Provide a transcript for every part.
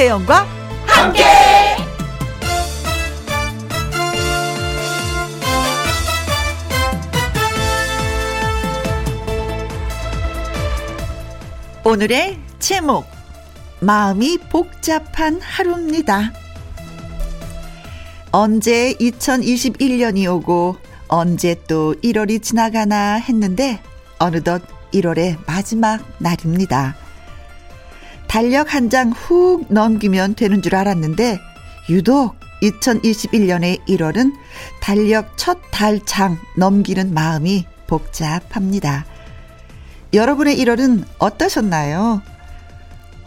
김혜영과 함께. 오늘의 제목 마음이 복잡한 하루입니다. 언제 2021년이 오고 언제 또 1월이 지나가나 했는데 어느덧 1월의 마지막 날입니다. 달력 한 장 훅 넘기면 되는 줄 알았는데 유독 2021년의 1월은 달력 첫 달장 넘기는 마음이 복잡합니다. 여러분의 1월은 어떠셨나요?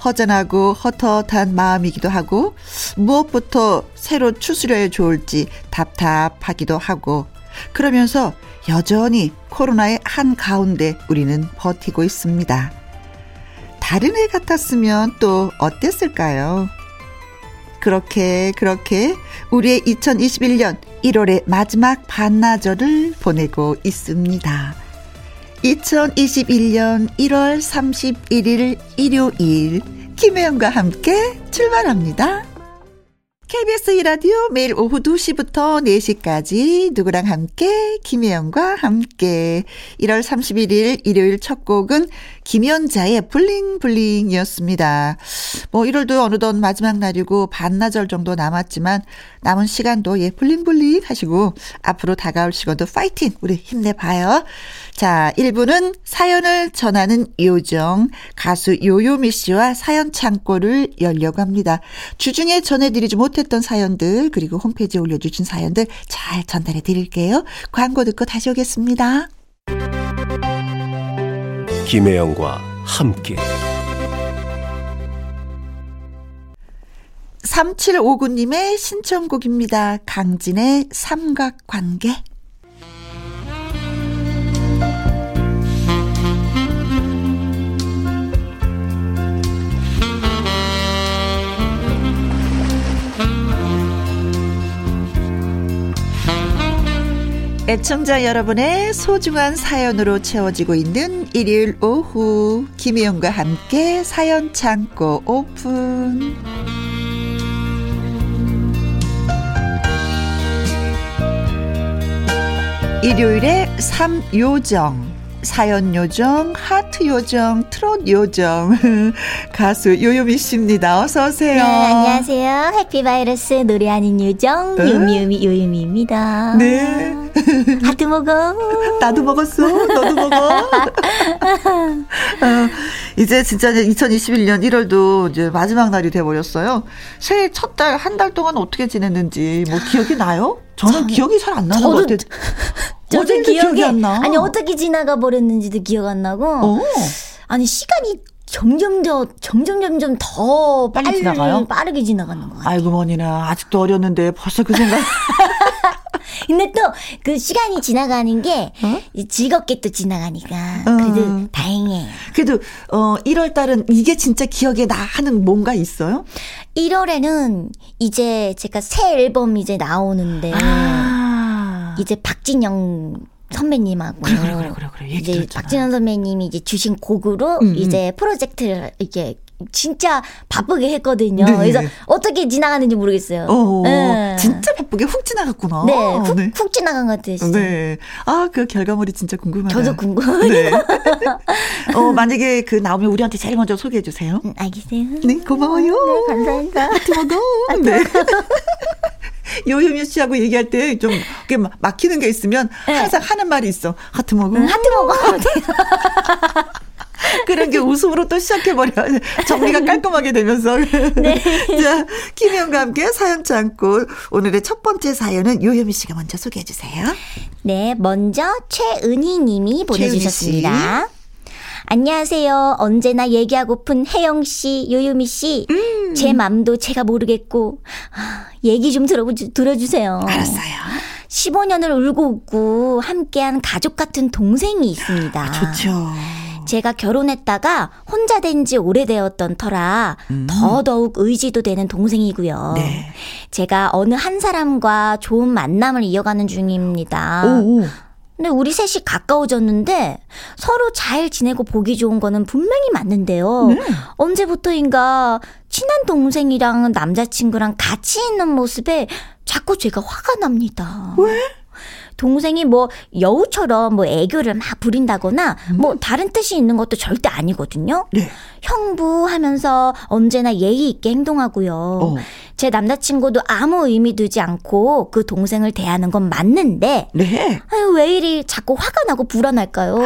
허전하고 헛헛한 마음이기도 하고 무엇부터 새로 추스려야 좋을지 답답하기도 하고 그러면서 여전히 코로나의 한 가운데 우리는 버티고 있습니다. 다른 해 같았으면 또 어땠을까요? 그렇게 그렇게 우리의 2021년 1월의 마지막 반나절을 보내고 있습니다. 2021년 1월 31일 일요일 김혜영과 함께 출발합니다. KBS 이라디오 매일 오후 2시부터 4시까지 누구랑 함께 김혜영과 함께 1월 31일 일요일 첫 곡은 김연자의 블링블링이었습니다. 뭐 1월도 어느덧 마지막 날이고 반나절 정도 남았지만 남은 시간도 예 블링블링 하시고 앞으로 다가올 시간도 파이팅 우리 힘내봐요. 자, 1부는 사연을 전하는 요정, 가수 요요미 씨와 사연 창고를 열려고 합니다. 주중에 전해드리지 못했 던 사연들, 그리고 홈페이지에 올려주신 사연들 잘 전달해 드릴게요. 광고 듣고 다시 오겠습니다. 김혜영과 함께. 3759님의 신청곡입니다. 강진의 삼각관계. 애청자 여러분의 소중한 사연으로 채워지고 있는 일요일 오후 김희영과 함께 사연 창고 오픈. 일요일에 3요정 사연 요정, 하트 요정, 트롯 요정 가수 요요미 씨입니다. 어서 오세요. 네, 안녕하세요. 해피바이러스 노래하는 요정 응? 요미요미 요요미입니다. 네. 하트 먹어. 나도 먹었어. 너도 먹어. 어, 이제 진짜 2021년 1월도 이제 마지막 날이 돼 버렸어요. 새해 첫 달 한 달 동안 어떻게 지냈는지 뭐 기억이 나요? 저는 저, 기억이 잘 안 나는 것 같아요. 어제 기억이 안 나. 아니 어떻게 지나가 버렸는지도 기억 안 나고. 오. 아니 시간이 점점 더 점점 점점 더 빨리, 빨리 지나가요? 빠르게 지나가는 거 같아요. 아이고 머니나 아직도 어렸는데 벌써 그 생각. 근데 또 그 시간이 지나가는 게 어? 즐겁게 또 지나가니까 그래도 어. 다행이에요. 그래도 어 1월 달은 이게 진짜 기억에 나 하는 뭔가 있어요? 1월에는 이제 제가 새 앨범 이제 나오는데 아. 이제 박진영 선배님하고 그래 그래 그래. 이제 들었잖아. 박진영 선배님이 이제 주신 곡으로 음, 음. 이제 프로젝트를 이게 진짜 바쁘게 했거든요. 네. 그래서 어떻게 지나가는지 모르겠어요. 어, 네. 진짜 바쁘게 훅 지나갔구나. 네, 훅, 네. 훅 지나간 것 같아요. 진짜. 네. 아, 그 결과물이 진짜 궁금하다. 저도 궁금해요. 네. 어, 만약에 그 나오면 우리한테 제일 먼저 소개해 주세요. 음, 알겠어요. 네, 고마워요. 네, 감사합니다. 하트 먹어. 네. 요요미 씨하고 얘기할 때 좀 막히는 게 있으면 네. 항상 하는 말이 있어. 하트 먹어. 응, 하트 먹어. 그런 게 웃음으로 또 시작해버려. 정리가 깔끔하게 되면서. 네. 자, 김혜영과 함께 사연 창고. 오늘의 첫 번째 사연은 요요미 씨가 먼저 소개해 주세요. 네, 먼저 최은희 님이 보내주셨습니다. 안녕하세요. 언제나 얘기하고픈 혜영 씨, 요요미 씨. 음. 제 맘도 제가 모르겠고, 아, 얘기 좀 들어, 들어주세요. 알았어요. 15년을 울고 웃고 함께한 가족 같은 동생이 있습니다. 아, 좋죠. 제가 결혼했다가 혼자 된 지 오래되었던 터라 음. 더더욱 의지도 되는 동생이고요. 네. 제가 어느 한 사람과 좋은 만남을 이어가는 중입니다. 오, 오. 근데 우리 셋이 가까워졌는데 서로 잘 지내고 보기 좋은 거는 분명히 맞는데요. 네. 언제부터인가 친한 동생이랑 남자친구랑 같이 있는 모습에 자꾸 제가 화가 납니다. 왜? 동생이 뭐 여우처럼 뭐 애교를 막 부린다거나 뭐 다른 뜻이 있는 것도 절대 아니거든요. 네. 형부 하면서 언제나 예의 있게 행동하고요. 어. 제 남자친구도 아무 의미 두지 않고 그 동생을 대하는 건 맞는데 네. 아유, 왜 이리 자꾸 화가 나고 불안할까요?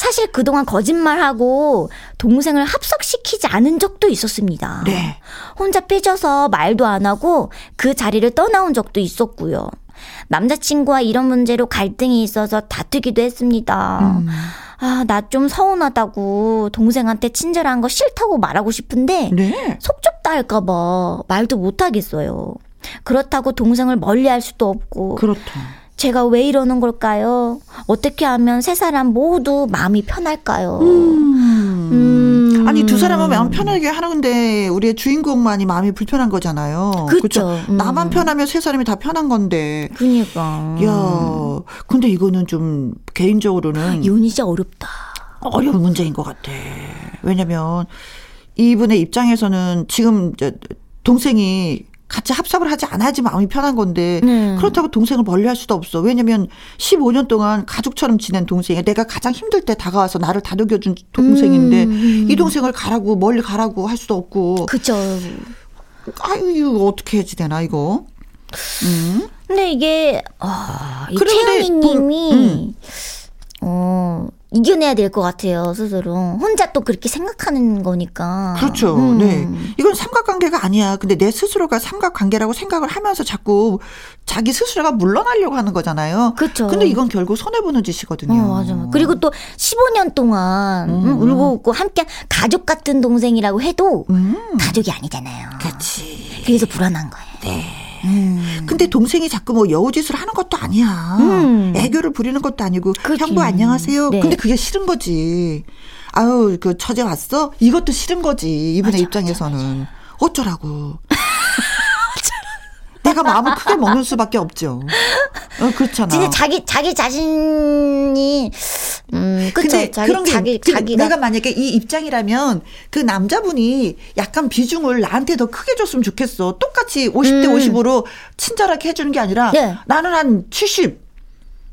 사실 그동안 거짓말하고 동생을 합석시키지 않은 적도 있었습니다. 네. 혼자 삐져서 말도 안 하고 그 자리를 떠나온 적도 있었고요. 남자친구와 이런 문제로 갈등이 있어서 다투기도 했습니다. 음. 아, 나 좀 서운하다고 동생한테 친절한 거 싫다고 말하고 싶은데 네. 속 좁다 할까 봐 말도 못 하겠어요. 그렇다고 동생을 멀리 할 수도 없고 그렇다. 제가 왜 이러는 걸까요? 어떻게 하면 세 사람 모두 마음이 편할까요? 음. 음. 아니 두 사람은 마음 편하게 하는데 우리의 주인공만이 마음이 불편한 거잖아요. 그쵸? 음. 나만 편하면 세 사람이 다 편한 건데. 그니까. 야, 근데 이거는 좀 개인적으로는 이혼이 진짜 어렵다. 어려운 문제인 것 같아. 왜냐면 이분의 입장에서는 지금 이제 동생이 같이 합석을 하지 않아야지 마음이 편한 건데 네. 그렇다고 동생을 멀리할 수도 없어. 왜냐면 15년 동안 가족처럼 지낸 동생이 내가 가장 힘들 때 다가와서 나를 다독여준 동생인데 음. 이 동생을 가라고 멀리 가라고 할 수도 없고 그죠. 아유 이거 어떻게 해야지 되나 이거. 음. 근데 이게, 아, 이 그런데 최은희 님이, 음. 어, 이겨내야 될 것 같아요, 스스로. 혼자 또 그렇게 생각하는 거니까. 그렇죠. 음. 네. 이건 삼각관계가 아니야. 근데 내 스스로가 삼각관계라고 생각을 하면서 자꾸 자기 스스로가 물러나려고 하는 거잖아요. 그쵸. 근데 이건 결국 손해보는 짓이거든요. 어, 맞아, 맞아. 그리고 또 15년 동안 음, 음. 울고 웃고 함께 가족 같은 동생이라고 해도 음. 가족이 아니잖아요. 그렇지. 그래서 불안한 거예요. 네. 근데 동생이 자꾸 뭐 여우짓을 하는 것도 아니야. 음. 애교를 부리는 것도 아니고 그치. 형부 안녕하세요. 네. 근데 그게 싫은 거지. 아유 그 처제 왔어? 이것도 싫은 거지. 이분의 맞아, 입장에서는 어쩌라고. 내가 마음을 크게 먹는 수밖에 없죠. 어, 그렇잖아. 진짜 자기 자기 자신이 음 그쵸 근데 자기 그런 게 자기 그 자기가 내가 만약에 이 입장이라면 그 남자분이 약간 비중을 나한테 더 크게 줬으면 좋겠어. 똑같이 50대 음. 50으로 친절하게 해주는 게 아니라 네. 나는 한 70.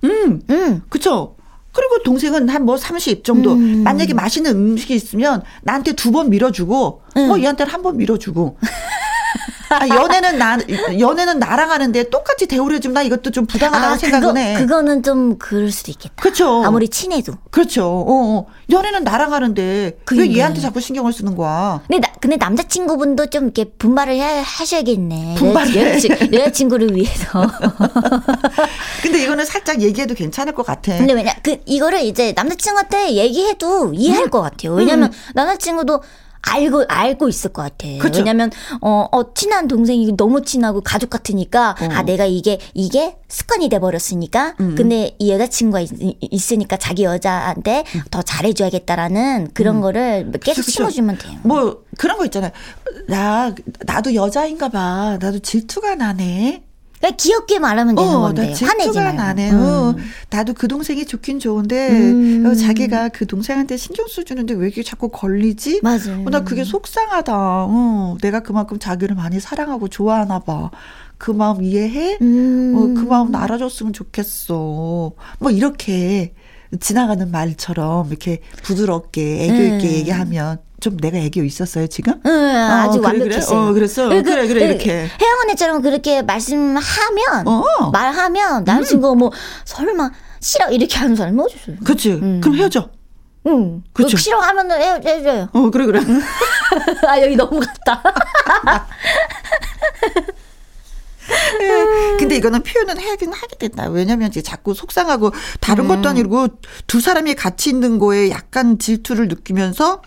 음, 음 그쵸? 그리고 동생은 한 뭐 30 정도. 음. 만약에 맛있는 음식이 있으면 나한테 두 번 밀어주고, 음. 뭐 얘한테는 한 번 밀어주고. 아, 연애는 나, 연애는 나랑 하는데 똑같이 대우해주면 나 이것도 좀 부당하다고 아, 생각은 그거, 해. 그거는 좀 그럴 수도 있겠다. 그쵸? 아무리 친해도. 그렇죠. 어, 어. 연애는 나랑 하는데 왜 그러니까. 얘한테 자꾸 신경을 쓰는 거야? 근데 나, 근데 남자친구분도 좀 이렇게 분발을 해, 하셔야겠네. 분발을 해? 여자친, 여자친구 를 위해서. 근데 이거는 살짝 얘기해도 괜찮을 것 같아. 근데 왜냐, 그, 이거를 이제 남자친구한테 얘기해도 이해할 음. 것 같아요. 왜냐면 남자친구도 알고, 알고 있을 것 같아. 그쵸. 왜냐면, 어, 어, 친한 동생이 너무 친하고 가족 같으니까, 어. 아, 내가 이게, 이게 습관이 돼 버렸으니까, 음. 근데 이 여자 친구가 있, 있으니까 자기 여자한테 더 잘해 줘야겠다라는 그런 거를 계속 음. 그쵸. 심어 주면 돼요. 뭐 그런 거 있잖아요. 나 나도 여자인가 봐. 나도 질투가 나네. 그냥 귀엽게 말하면 되는 어, 건데 화내지 말고. 나네. 음. 어, 나도 그 동생이 좋긴 좋은데 음. 어, 자기가 그 동생한테 신경 써주는데 왜 이렇게 자꾸 걸리지? 맞아요. 어, 나 그게 속상하다. 어, 내가 그만큼 자기를 많이 사랑하고 좋아하나 봐. 그 마음 이해해? 음. 어, 그 마음 알아줬으면 좋겠어. 뭐 이렇게 지나가는 말처럼 이렇게 부드럽게 애교 있게 음. 얘기하면 좀 내가 애교 있었어요 지금? 응, 아주 어, 그래, 완벽했어요. 그래? 어, 그랬어? 그래, 그래, 이렇게. 혜영 언니처럼 그렇게 말씀하면, 어. 말하면, 남친구가 뭐, 설마, 싫어, 이렇게 하는 사람이 어딨어요. 그치? 음. 그럼 헤어져. 응. 그쵸. 그 싫어하면은 헤어- 헤어져요. 어 그래 그래. 아, 여기 너무 갔다. 근데 이거는 표현은 하긴 하게 된다. 왜냐면 이제 자꾸 속상하고 다른 음. 것도 아니고 두 사람이 같이 있는 거에 약간 질투를 느끼면서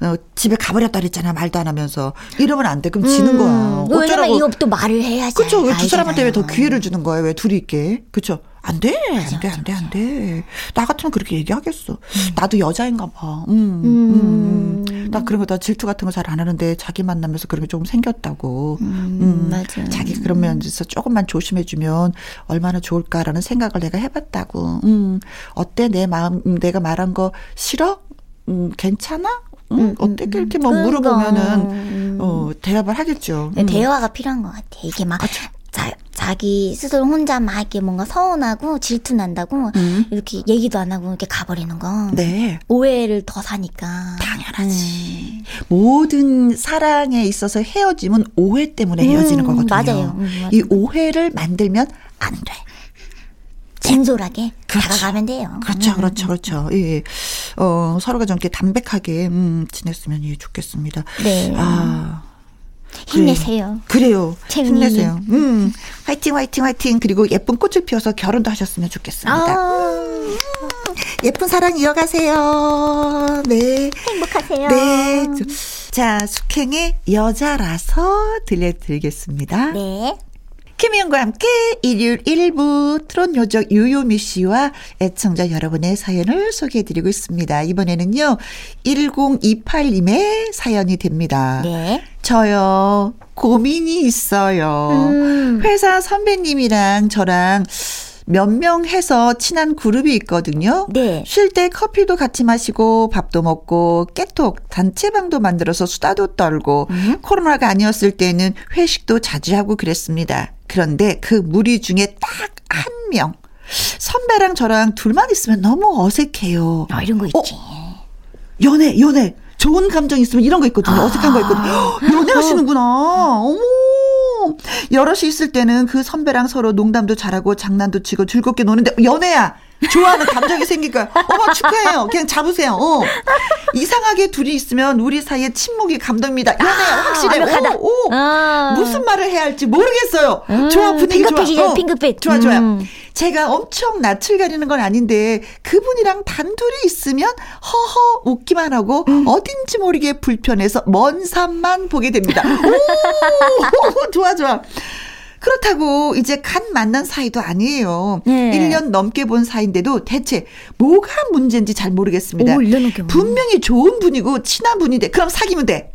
어, 집에 가버렸다 그랬잖아. 말도 안 하면서. 이러면 안 돼. 그럼 지는 거야. 음, 왜냐면 어쩌라고. 이거 또 말을 해야지. 그쵸. 왜두 사람한테 왜 더. 기회를 주는 거야? 왜 둘이 있게. 그쵸. 안 돼, 안 돼, 안 돼, 안 돼. 나 같으면 그렇게 얘기하겠어. 음. 나도 여자인가 봐. 음, 음, 음. 나 그런 거, 다 질투 같은 거 잘 안 하는데 자기 만나면서 그런 게 조금 생겼다고. 음, 음. 맞아. 자기 그런 면에서 조금만 조심해주면 얼마나 좋을까라는 생각을 내가 해봤다고. 음, 어때? 내 마음, 내가 말한 거 싫어? 음, 괜찮아? 응? 음, 어떻게 이렇게 뭐 물어보면은 어 대답을 하겠죠. 음. 대화가 필요한 것 같아. 이게 막 아, 자, 자기 스스로 혼자 막 이렇게 뭔가 서운하고 질투 난다고 음. 이렇게 얘기도 안 하고 이렇게 가버리는 거. 네. 오해를 더 사니까. 당연하지. 음. 모든 사랑에 있어서 헤어짐은 오해 때문에 헤어지는 음, 거거든요. 맞아요. 음, 맞아요. 이 오해를 만들면 안 돼. 진솔하게 그렇죠. 다가가면 돼요. 그렇죠, 음. 그렇죠, 그렇죠. 예, 어 서로가 좀 이렇게 담백하게 음, 지냈으면 예, 좋겠습니다. 네. 아. 힘내세요. 그래. 요 힘내세요. 음, 화이팅, 화이팅, 화이팅. 그리고 예쁜 꽃을 피워서 결혼도 하셨으면 좋겠습니다. 아. 음, 예쁜 사랑 이어가세요. 네. 행복하세요. 네. 자, 숙행의 여자라서 들려드리겠습니다. 네. 김희영과 함께 일요일 1부 트롯 요적 유요미 씨와 애청자 여러분의 사연을 소개해드리고 있습니다. 이번에는요, 1028님의 사연이 됩니다. 네. 저요, 고민이 있어요. 음. 회사 선배님이랑 저랑 몇 명 해서 친한 그룹이 있거든요. 네. 쉴 때 커피도 같이 마시고 밥도 먹고 깨톡 단체방도 만들어서 수다도 떨고 음. 코로나가 아니었을 때는 회식도 자주 하고 그랬습니다. 그런데 그 무리 중에 딱 한 명. 선배랑 저랑 둘만 있으면 너무 어색해요. 아, 이런 거 있지. 어? 연애, 연애. 좋은 감정 있으면 이런 거 있거든요. 아. 어색한 거 있거든요. 연애하시는구나. 어머. 여럿이 있을 때는 그 선배랑 서로 농담도 잘하고 장난도 치고 즐겁게 노는데 연애야. 좋아하는 감정이 생길까요? 어머 축하해요. 그냥 잡으세요. 어. 이상하게 둘이 있으면 우리 사이에 침묵이 감동입니다. 연애 아, 확실해. 오, 오. 아. 무슨 말을 해야 할지 모르겠어요. 음, 좋아 분위기 핑크빛이죠, 좋아. 핑크빛. 좋아 좋아요. 음. 제가 엄청 낯을 가리는 건 아닌데 그분이랑 단둘이 있으면 허허 웃기만 하고 음. 어딘지 모르게 불편해서 먼 산만 보게 됩니다. 오, 좋아 좋아. 그렇다고 이제 간 만난 사이도 아니에요. 네. 1년 넘게 본 사이인데도 대체 뭐가 문제인지 잘 모르겠습니다. 오, 분명히 좋은 분이고 친한 분인데 그럼 사귀면 돼.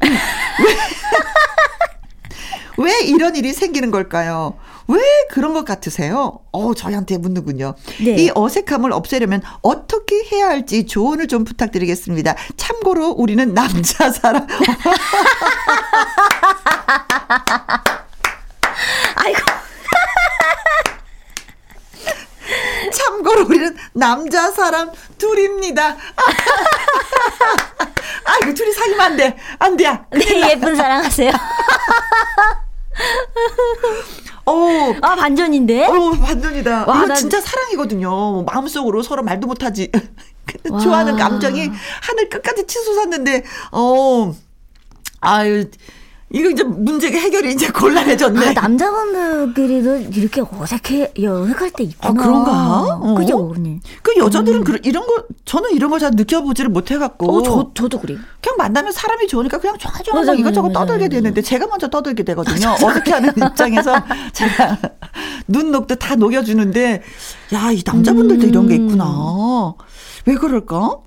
왜, 왜 이런 일이 생기는 걸까요? 왜 그런 것 같으세요? 어, 저희한테 묻는군요. 네. 이 어색함을 없애려면 어떻게 해야 할지 조언을 좀 부탁드리겠습니다. 참고로 우리는 남자 사람. 아이고. 참고로 우리는 남자 사람 둘입니다. 아이고, 둘이 사귀면 안 돼. 안 돼. 네, 예쁜 사랑하세요. 어, 아 반전인데? 어, 반전이다. 와, 이거 난... 진짜 사랑이거든요. 마음속으로 서로 말도 못하지. 좋아하는 감정이 하늘 끝까지 치솟았는데, 어, 아유. 이거 이제 문제가 해결이 이제 곤란해졌네. 아, 남자분들끼리도 이렇게 어색해, 어색할 때 있구나. 아, 그런가? 어? 그죠, 언니? 그 여자들은 음. 그, 이런 거, 저는 이런 거 잘 느껴보지를 못해갖고. 어, 저, 저도 그래요. 그냥 만나면 사람이 좋으니까 그냥 막 이것저것 맞아, 떠들게 맞아. 되는데 제가 먼저 떠들게 되거든요. 어떻게 하는 입장에서 제가 눈 녹도 다 녹여주는데, 야, 이 남자분들도 음. 이런 게 있구나. 왜 그럴까?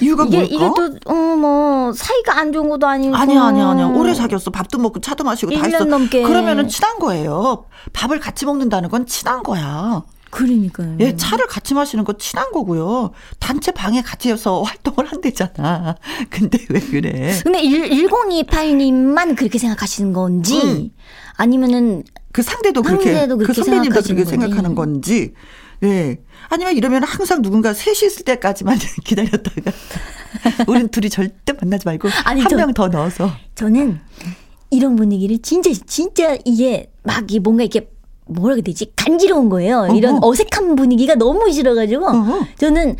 이유가 이게, 뭘까? 이게 또, 어, 뭐, 사이가 안 좋은 것도 아니고. 아니야, 아니야, 아니야. 오래 사귀었어. 밥도 먹고 차도 마시고 다 했어. 넘게. 그러면은 친한 거예요. 밥을 같이 먹는다는 건 친한 거야. 그러니까요. 예, 차를 같이 마시는 거 친한 거고요. 단체 방에 같이 해서 활동을 한대잖아. 근데 왜 그래? 근데 1028님만 그렇게 생각하시는 건지, 음. 아니면은. 그 상대도 그렇게, 상대도 그 선배님도 그렇게 생각하는 건지. 예. 아니면 이러면 항상 누군가 셋이 있을 때까지만 기다렸다가 우린 둘이 절대 만나지 말고 한 명 더 넣어서. 저는 이런 분위기를 진짜 진짜 이게 막 뭔가 이렇게 뭐라 그래야 되지? 간지러운 거예요. 어허. 이런 어색한 분위기가 너무 싫어가지고 어허. 저는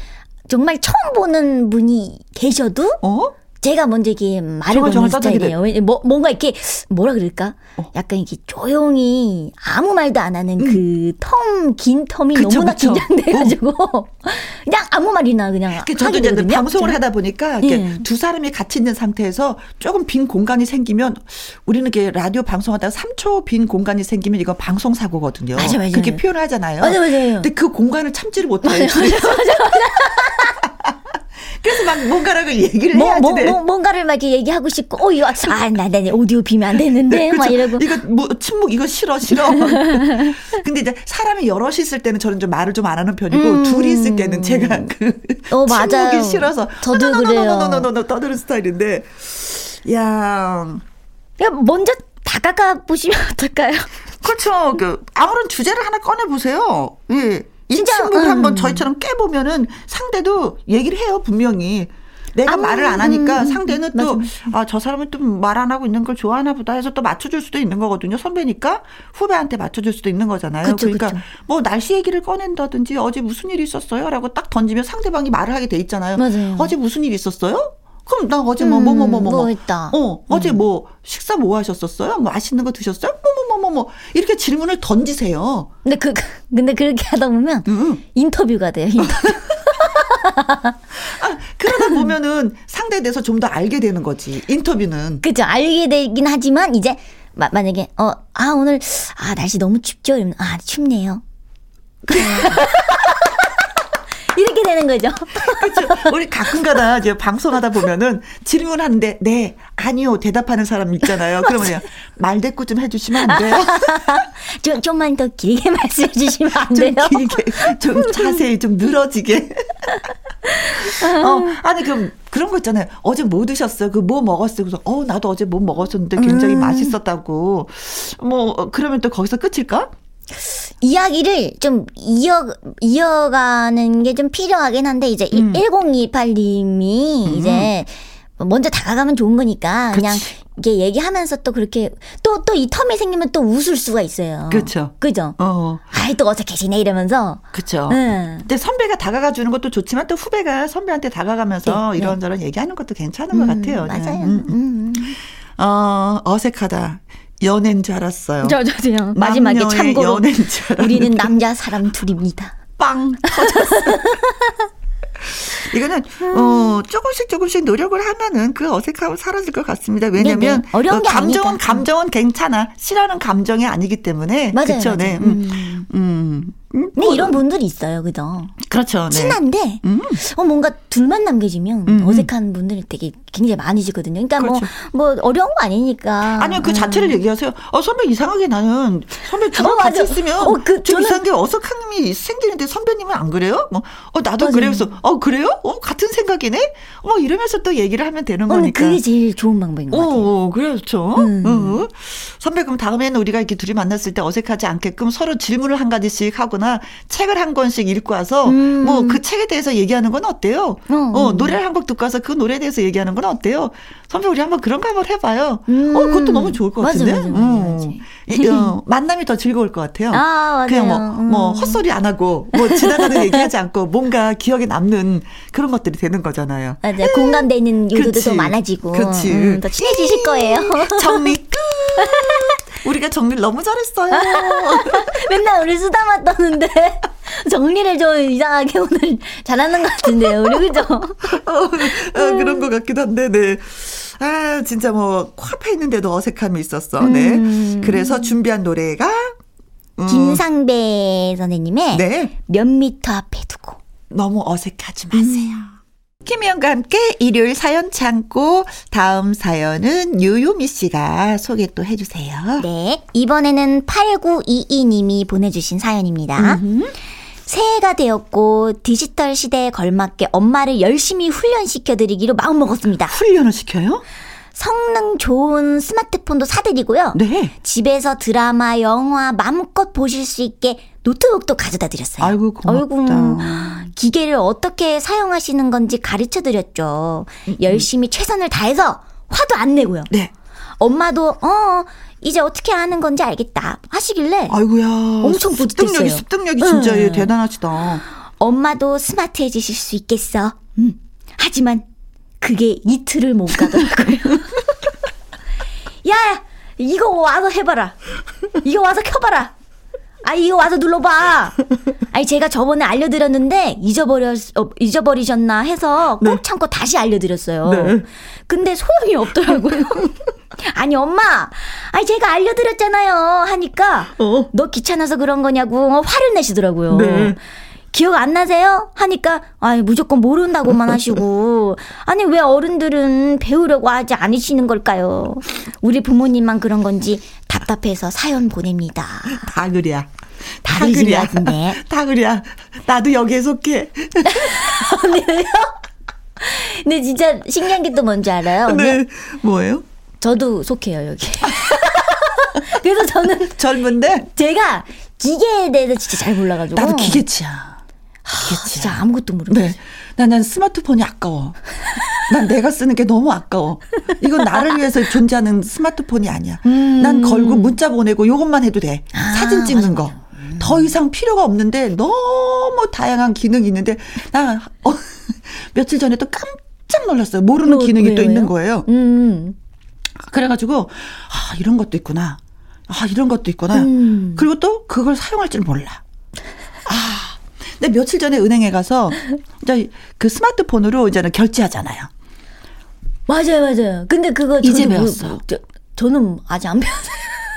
정말 처음 보는 분이 계셔도 어? 제가 먼저 이게 말을 거는 스타일이에요. 뭐, 뭔가 이렇게 뭐라 그럴까? 어. 약간 이렇게 조용히 아무 말도 안 하는 음. 그 텀, 긴 텀이 그쵸, 너무나 그쵸. 긴장돼가지고 어. 그냥 아무 말이나 그냥 그 저도 이제 방송을 하다 보니까 이렇게 예. 두 사람이 같이 있는 상태에서 조금 빈 공간이 생기면 우리는 이렇게 라디오 방송하다가 3초 빈 공간이 생기면 이거 방송 사고거든요. 맞아, 맞아. 그렇게 표현을 하잖아요. 맞아, 맞아요. 근데 그 공간을 참지를 못해요. 맞아, 맞아, 맞아. 그래서 막 뭔가를 얘기를 뭐, 해야지. 뭐, 뭐, 뭔가를 막 이렇게 얘기하고 싶고, 어, 이거, 아, 나, 나, 오디오 비면 안 되는데, 막 이러고. 이거 뭐, 침묵, 이거 싫어, 싫어. 근데 이제 사람이 여럿이 있을 때는 저는 좀 말을 좀 안 하는 편이고, 음. 둘이 있을 때는 제가 그. 어, 침묵이 맞아요. 싫어서. 저도 그래요. 떠드는 스타일인데, 야. 야, 먼저 다가가 보시면 어떨까요? 그렇죠. 그, 아무런 주제를 하나 꺼내 보세요. 예. 진짜 침묵을 음. 한번 저희처럼 깨보면은 상대도 얘기를 해요 분명히. 내가 아, 말을 안 하니까 음, 상대는 또, 아, 저 사람은 또 말 안 하고 있는 걸 좋아하나 보다 해서 또 맞춰줄 수도 있는 거거든요. 선배니까 후배한테 맞춰줄 수도 있는 거잖아요. 그쵸, 그러니까 그쵸. 뭐 날씨 얘기를 꺼낸다든지 어제 무슨 일이 있었어요? 라고 딱 던지면 상대방이 말을 하게 돼 있잖아요. 맞아요. 어제 무슨 일 있었어요? 그럼 나 어제 뭐 뭐 뭐 뭐 뭐 뭐, 뭐, 뭐, 뭐, 했다. 어 어제 음. 뭐 식사 뭐 하셨었어요? 뭐 맛있는 거 드셨어요? 뭐뭐뭐 뭐 뭐 뭐, 뭐, 이렇게 질문을 던지세요. 근데 그 근데 그렇게 하다 보면 음. 인터뷰가 돼요. 인터뷰. 아, 그러다 보면은 상대에 대해서 좀 더 알게 되는 거지. 인터뷰는. 그죠. 알게 되긴 하지만 이제 마, 만약에 어 아 오늘 아 날씨 너무 춥죠. 이러면 아 춥네요. 이렇게 되는 거죠. 그렇죠. 우리 가끔가다 이제 방송하다 보면은 질문하는데 네 아니요 대답하는 사람 있잖아요. 그러면 말 대꾸 좀 해주시면 안 돼요? 좀 좀만 더 길게 말씀해 주시면 안 돼요? 좀 길게 좀 자세히 좀 늘어지게. 어 아니 그럼 그런 거 있잖아요. 어제 뭐 드셨어요? 그 뭐 먹었어요? 그래서 어 나도 어제 뭐 먹었었는데 굉장히 음. 맛있었다고. 뭐 그러면 또 거기서 끝일까? 이야기를 좀 이어, 이어가는 게 좀 필요하긴 한데, 이제 음. 1028님이 음. 이제 먼저 다가가면 좋은 거니까 그냥 이게 얘기하면서 또 그렇게 또 또 이 텀이 생기면 또 웃을 수가 있어요. 그렇죠. 그죠? 어. 아이 또 어색해지네 이러면서. 그렇죠. 응. 근데 선배가 다가가 주는 것도 좋지만 또 후배가 선배한테 다가가면서 네, 네. 이런저런 네. 얘기하는 것도 괜찮은 음, 것 같아요. 맞아요. 음. 음. 어, 어색하다. 연애인 줄 알았어요. 저, 저, 저, 마지막에 참고로 우리는 남자 사람 둘입니다. 빵 터졌어. 이거는 어 조금씩 조금씩 노력을 하면은 그 어색함은 사라질 것 같습니다. 왜냐면 어려운 게 감정은 아니까. 감정은 괜찮아. 싫어하는 감정이 아니기 때문에 맞아요. 그쵸? 맞아요. 네. 음. 음. 음. 음, 네, 뭐, 이런 분들이 있어요, 그죠? 그렇죠. 네. 친한데, 음. 어, 뭔가 둘만 남겨지면 음. 어색한 분들이 되게 굉장히 많이지거든요. 그러니까 뭐, 그렇죠. 뭐, 뭐, 어려운 거 아니니까. 아니요, 그 자체를 얘기하세요. 어, 선배 이상하게 나는, 선배 둘 어, 같이 있으면, 어, 그, 좀 저는... 이상하게 어색함이 생기는데 선배님은 안 그래요? 뭐, 어, 나도 맞아요. 그래서, 어, 그래요? 어, 같은 생각이네? 뭐, 이러면서 또 얘기를 하면 되는 어, 거니까. 그게 제일 좋은 방법인 것 같아요. 어, 그렇죠. 음. 어. 선배, 그럼 다음에는 우리가 이렇게 둘이 만났을 때 어색하지 않게끔 서로 질문을 한 가지씩 하 거나 책을 한 권씩 읽고 와서 음. 뭐그 책에 대해서 얘기하는 건 어때요? 어, 어 노래를 한 곡 듣고 와서 그 노래에 대해서 얘기하는 건 어때요? 선배 우리 한번 그런 거 한번 해봐요. 음. 어 그것도 너무 좋을 것 같은데. 맞아, 맞아, 맞아, 음. 이, 어, 만남이 더 즐거울 것 같아요. 아, 그냥 뭐, 음. 뭐 헛소리 안 하고 뭐 지나가는 얘기하지 않고 뭔가 기억에 남는 그런 것들이 되는 거잖아요. 맞아 공감되는 요소도 더 많아지고. 그렇지. 음, 더 친해지실 거예요. 정리 끝. 우리가 정리를 너무 잘했어요. 맨날 우리 수다만 떠는데 정리를 좀 이상하게 오늘 잘하는 것 같은데요. 우리 그죠? 어, 아, 그런 것 같기도 한데, 네. 아, 진짜 뭐, 코앞에 있는데도 어색함이 있었어. 네. 음. 그래서 준비한 노래가, 음. 김상배 선생님의 네. 몇 미터 앞에 두고. 너무 어색하지 마세요. 음. 김혜영과 함께 일요일 사연 창고 다음 사연은 유유미 씨가 소개 또 해주세요. 네. 이번에는 8922님이 보내주신 사연입니다. 음흠. 새해가 되었고 디지털 시대에 걸맞게 엄마를 열심히 훈련시켜드리기로 마음먹었습니다. 훈련을 시켜요? 성능 좋은 스마트폰도 사드리고요. 네. 집에서 드라마, 영화 마음껏 보실 수 있게 노트북도 가져다 드렸어요. 아이고 고맙다. 아이고, 기계를 어떻게 사용하시는 건지 가르쳐 드렸죠. 음, 음. 열심히 최선을 다해서 화도 안 내고요. 네. 엄마도 어 이제 어떻게 하는 건지 알겠다 하시길래 아이고야 엄청 뿌듯했어요. 습득력이 습득력이 진짜 응. 대단하시다. 엄마도 스마트해지실 수 있겠어. 음. 하지만 그게 이틀을 못 가더라고요. 야, 이거 와서 해봐라. 이거 와서 켜봐라. 아, 이거 와서 눌러봐. 아니, 제가 저번에 알려드렸는데, 잊어버려, 어, 잊어버리셨나 해서 꼭 네. 참고 다시 알려드렸어요. 네. 근데 소용이 없더라고요. 아니, 엄마! 아니, 제가 알려드렸잖아요. 하니까, 어? 너 귀찮아서 그런 거냐고 화를 내시더라고요. 네. 기억 안 나세요? 하니까 아 무조건 모른다고만 하시고 아니 왜 어른들은 배우려고 하지 않으시는 걸까요? 우리 부모님만 그런 건지 답답해서 사연 보냅니다. 다 그래야. 다 그래야. 다 그래야. 나도 여기에 속해. 언니요? 근데 진짜 신기한 게 또 뭔지 알아요? 언니? 네. 뭐예요? 저도 속해요 여기. 그래서 저는 젊은데 제가 기계에 대해서 진짜 잘 몰라가지고 나도 기계치야. 하, 진짜 아무것도 모르겠어. 네. 나는 스마트폰이 아까워. 난 내가 쓰는 게 너무 아까워. 이건 나를 위해서 존재하는 스마트폰이 아니야. 음. 난 걸고 문자 보내고 요것만 해도 돼. 아, 사진 찍는 맞아, 거. 음. 더 이상 필요가 없는데 너무 다양한 기능이 있는데 나 어, 며칠 전에 또 깜짝 놀랐어요. 모르는 뭐, 기능이 왜요? 또 있는 거예요. 음. 그래가지고 아 이런 것도 있구나. 아 이런 것도 있구나. 음. 그리고 또 그걸 사용할 줄 몰라. 아 근데 며칠 전에 은행에 가서 이제 그 스마트폰으로 이제는 결제하잖아요. 맞아요, 맞아요. 근데 그거 이제 배웠어. 뭐, 저, 저는 아직 안 배웠어요.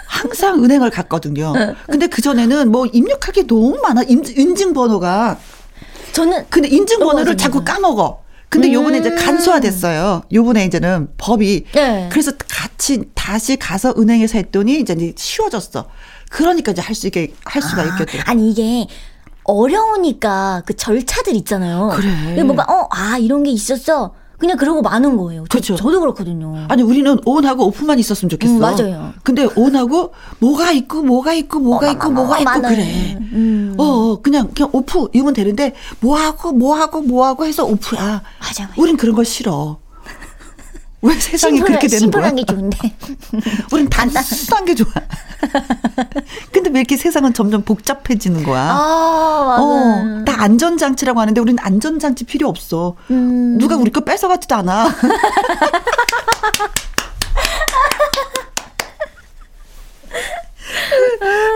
항상 은행을 갔거든요. 네. 근데 그 전에는 뭐 입력할 게 너무 많아. 인증 번호가. 저는 근데 인증 번호를 자꾸 까먹어. 근데 음. 요번에 이제 간소화됐어요. 요번에 이제는 법이. 네. 그래서 같이 다시 가서 은행에서 했더니 이제 쉬워졌어. 그러니까 이제 할 수 있게 할 수가 아, 있겠더라고. 아니 이게 어려우니까 그 절차들 있잖아요. 그래. 뭔가 어 아 이런 게 있었어. 그냥 그러고 마는 거예요. 그렇죠. 저, 도 그렇거든요. 아니 우리는 온하고 오프만 있었으면 좋겠어. 음, 맞아요. 근데 온하고 뭐가 있고 뭐가 있고 뭐가 어, 있고 뭐가 있고 많아요. 그래. 음. 어, 어 그냥 그냥 오프 이면 되는데 뭐 하고 뭐 하고 뭐 하고 해서 오프야. 맞아. 맞아. 우린 그런 거 싫어. 왜 세상이 심플, 그렇게 되는 거야? 심플한 게 좋은데. 우린 단순한 게 좋아. 근데 왜 이렇게 세상은 점점 복잡해지는 거야? 아, 맞아. 어, 다 안전장치라고 하는데 우리는 안전장치 필요 없어. 음. 누가 우리 거 뺏어가지도 않아.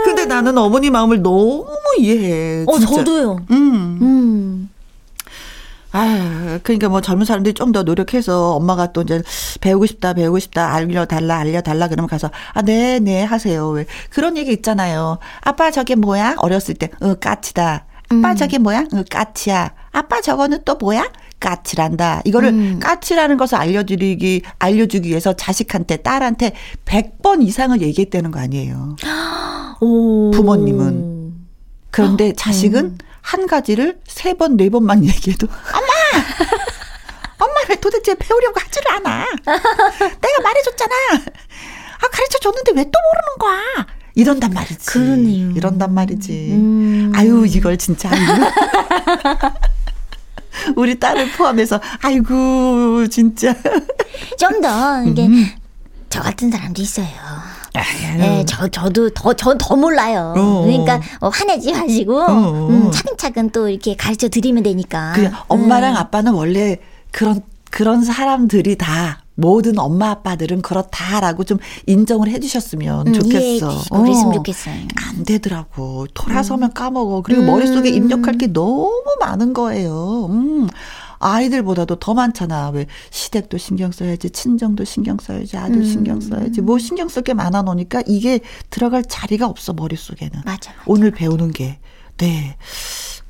근데 나는 어머니 마음을 너무 이해해. 어, 진짜. 어, 저도요. 음. 음. 아, 그러니까 뭐 젊은 사람들이 좀 더 노력해서 엄마가 또 이제 배우고 싶다, 배우고 싶다, 알려달라, 알려달라 그러면 가서 아, 네, 네, 하세요. 왜 그런 얘기 있잖아요. 아빠 저게 뭐야? 어렸을 때, 어, 까치다. 아빠 음. 저게 뭐야? 어, 까치야. 아빠 저거는 또 뭐야? 까치란다. 이거를 음. 까치라는 것을 알려드리기, 알려주기 위해서 자식한테, 딸한테 100번 이상을 얘기했다는 거 아니에요. 오. 부모님은. 그런데 자식은 음. 한 가지를 세 번, 네 번만 얘기해도, 엄마! 엄마 왜 도대체 배우려고 하지를 않아? 내가 말해줬잖아. 아, 가르쳐 줬는데 왜 또 모르는 거야? 이런단 말이지. 그러네요. 이런단 말이지. 음. 아유, 이걸 진짜. 우리 딸을 포함해서, 아이고, 진짜. 좀 더, 이게, 음. 저 같은 사람도 있어요. 네, 저, 저도 더, 전더 몰라요. 어 그러니까 어, 화내지 마시고, 음, 차근차근 또 이렇게 가르쳐 드리면 되니까. 그 엄마랑 음. 아빠는 원래 그런, 그런 사람들이 다 모든 엄마 아빠들은 그렇다라고 좀 인정을 해주셨으면 음, 좋겠어. 예, 그랬으면 어, 좋겠어요. 안 되더라고. 돌아서면 음. 까먹어. 그리고 음. 머릿속에 입력할 게 너무 많은 거예요. 음. 아이들보다도 더 많잖아. 왜 시댁도 신경 써야지, 친정도 신경 써야지, 아들 음. 신경 써야지. 뭐 신경 쓸 게 많아 놓으니까 이게 들어갈 자리가 없어 머릿속에는. 맞아, 맞아. 오늘 배우는 게. 네.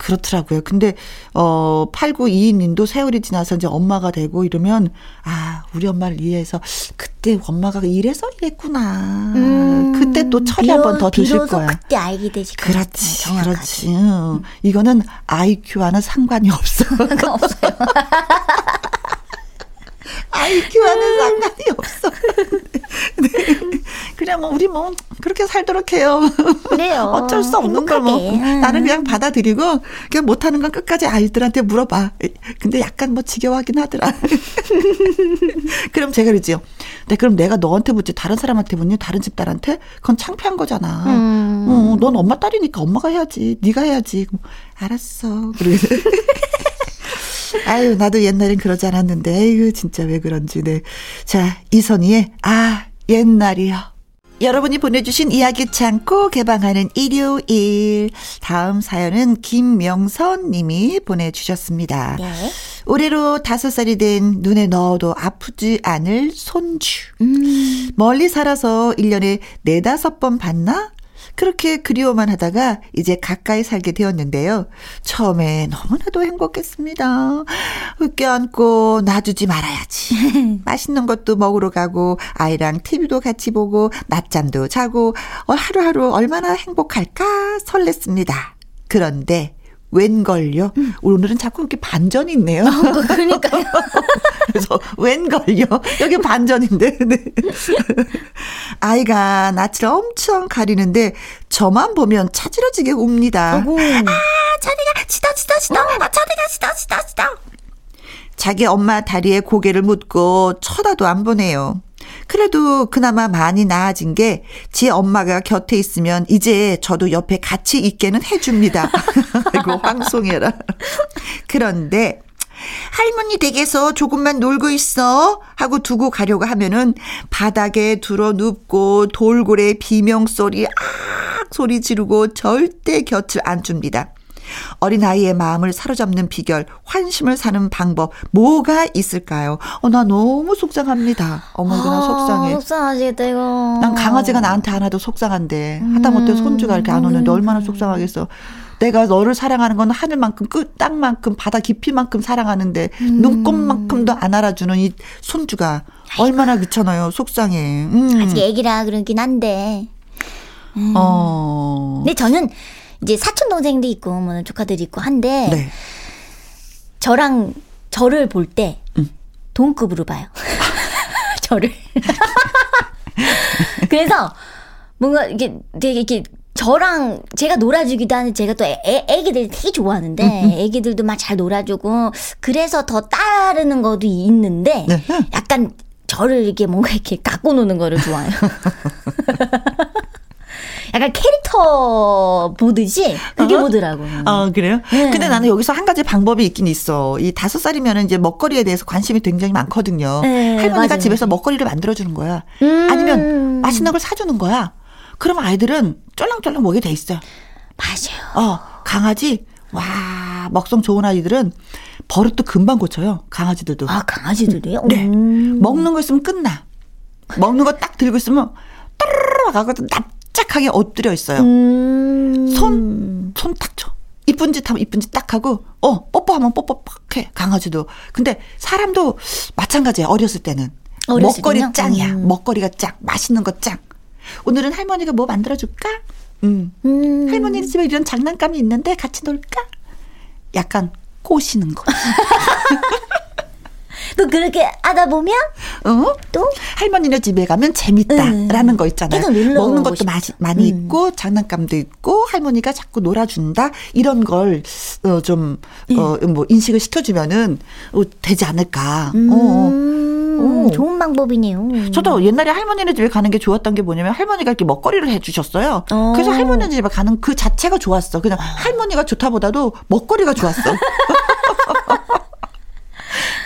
그렇더라고요. 근데 어 8922님도 세월이 지나서 이제 엄마가 되고 이러면 아 우리 엄마를 이해해서 그때 엄마가 이래서 이랬구나. 음, 그때 또 철이 한 번 더 드실 거야. 그때 알게 되지. 그렇지, 정확하지. 그렇지. 음. 이거는 IQ와는 상관이 없어. 없어요. IQ와는 상관이 없어. 네. 그냥 뭐 우리 뭐 그렇게 살도록 해요. 그래요. 어쩔 수 없는 걸 뭐. 나는 그냥 받아들이고 그냥 못하는 건 끝까지 아이들한테 물어봐. 근데 약간 뭐 지겨워하긴 하더라. 그럼 제가 그러지요. 네, 그럼 내가 너한테 묻지 다른 사람한테 묻니? 다른 집 딸한테? 그건 창피한 거잖아. 음. 어, 넌 엄마 딸이니까 엄마가 해야지. 네가 해야지. 알았어. 그래. 아유, 나도 옛날엔 그러지 않았는데, 에휴, 진짜 왜 그런지, 네. 자, 이선희의, 아, 옛날이요. 여러분이 보내주신 이야기 창고 개방하는 일요일. 다음 사연은 김명선 님이 보내주셨습니다. 네. 올해로 다섯 살이 된 눈에 넣어도 아프지 않을 손주. 음. 멀리 살아서 1년에 네다섯 번 봤나? 그렇게 그리워만 하다가 이제 가까이 살게 되었는데요. 처음에 너무나도 행복했습니다. 껴안고 놔주지 말아야지. 맛있는 것도 먹으러 가고 아이랑 TV도 같이 보고 낮잠도 자고 어, 하루하루 얼마나 행복할까 설렜습니다. 그런데 웬걸요? 음. 오늘은 자꾸 이렇게 반전이 있네요. 어, 그러니까요. 그래서 웬걸요? 여기 반전인데. 네. 아이가 낯을 엄청 가리는데 저만 보면 차지러지게 웁니다. 어구. 아, 자리가 치다 치다 치다. 아, 자리가 치다 치다 치다. 자기 엄마 다리에 고개를 묻고 쳐다도 안 보네요. 그래도 그나마 많이 나아진 게제 엄마가 곁에 있으면 이제 저도 옆에 같이 있게는 해줍니다. 아이고, 황송해라. 그런데 할머니 댁에서 조금만 놀고 있어 하고 두고 가려고 하면은 바닥에 들어 눕고 돌고래 비명 소리 악 소리 지르고 절대 곁을 안 줍니다. 어린아이의 마음을 사로잡는 비결, 환심을 사는 방법, 뭐가 있을까요? 어, 나 너무 속상합니다. 어머나, 아, 속상해. 속상하시겠다, 이거. 난 강아지가 나한테 안아도 속상한데, 음. 하다못해 손주가 이렇게 안 오는데 얼마나 속상하겠어. 내가 너를 사랑하는 건 하늘만큼 끝 땅만큼 바다 깊이만큼 사랑하는데 음. 눈곱만큼도 안 알아주는 이 손주가 얼마나 귀찮아요 속상해. 음. 아직 애기라 그러긴 한데. 음. 어. 근데 저는 이제 사촌 동생도 있고 뭐 조카들이 있고 한데 네. 저랑 저를 볼때 음. 동급으로 봐요. 저를. 그래서 뭔가 이게 되게 이렇게 저랑 제가 놀아주기도 하는 제가 또 애, 애기들 되게 좋아하는데 음, 음. 애기들도 막 잘 놀아주고 그래서 더 따르는 것도 있는데 네. 약간 저를 이렇게 뭔가 이렇게 갖고 노는 거를 좋아해요. 약간 캐릭터 보듯이 그게 어? 보더라고. 아 그래요? 네. 근데 나는 여기서 한 가지 방법이 있긴 있어. 이 다섯 살이면 이제 먹거리에 대해서 관심이 굉장히 많거든요. 네, 할머니가 맞아요. 집에서 먹거리를 만들어 주는 거야. 음. 아니면 맛있는 걸 사주는 거야. 그럼 아이들은 쫄랑쫄랑 먹게 돼 있어요. 맞아요. 어 강아지 와 먹성 좋은 아이들은 버릇도 금방 고쳐요. 강아지들도. 아 강아지들이요? 네. 음. 먹는 거 있으면 끝나. 먹는 거 딱 들고 있으면 따르르 가고 납 납작하게 엎드려 있어요. 음. 손, 손 딱 쳐. 이쁜 짓 하면 이쁜 짓 딱 하고, 어, 뽀뽀하면 뽀뽀 팍 해. 강아지도. 근데 사람도 마찬가지야, 어렸을 때는. 먹거리 짱이야. 음. 먹거리가 짱. 맛있는 거 짱. 오늘은 할머니가 뭐 만들어줄까? 음. 음. 할머니 집에 이런 장난감이 있는데 같이 놀까? 약간 꼬시는 거. 또 그렇게 하다 보면 어? 또 할머니네 집에 가면 재밌다라는 음. 거 있잖아요. 먹는 것도 맛이 많이 음. 있고 장난감도 있고 할머니가 자꾸 놀아준다 이런 걸좀 어, 음. 어, 뭐 인식을 시켜주면은 어, 되지 않을까. 음. 어. 오. 좋은 방법이네요. 저도 옛날에 할머니네 집에 가는 게 좋았던 게 뭐냐면 할머니가 이렇게 먹거리를 해주셨어요. 어. 그래서 할머니 집에 가는 그 자체가 좋았어. 그냥 할머니가 좋다보다도 먹거리가 좋았어.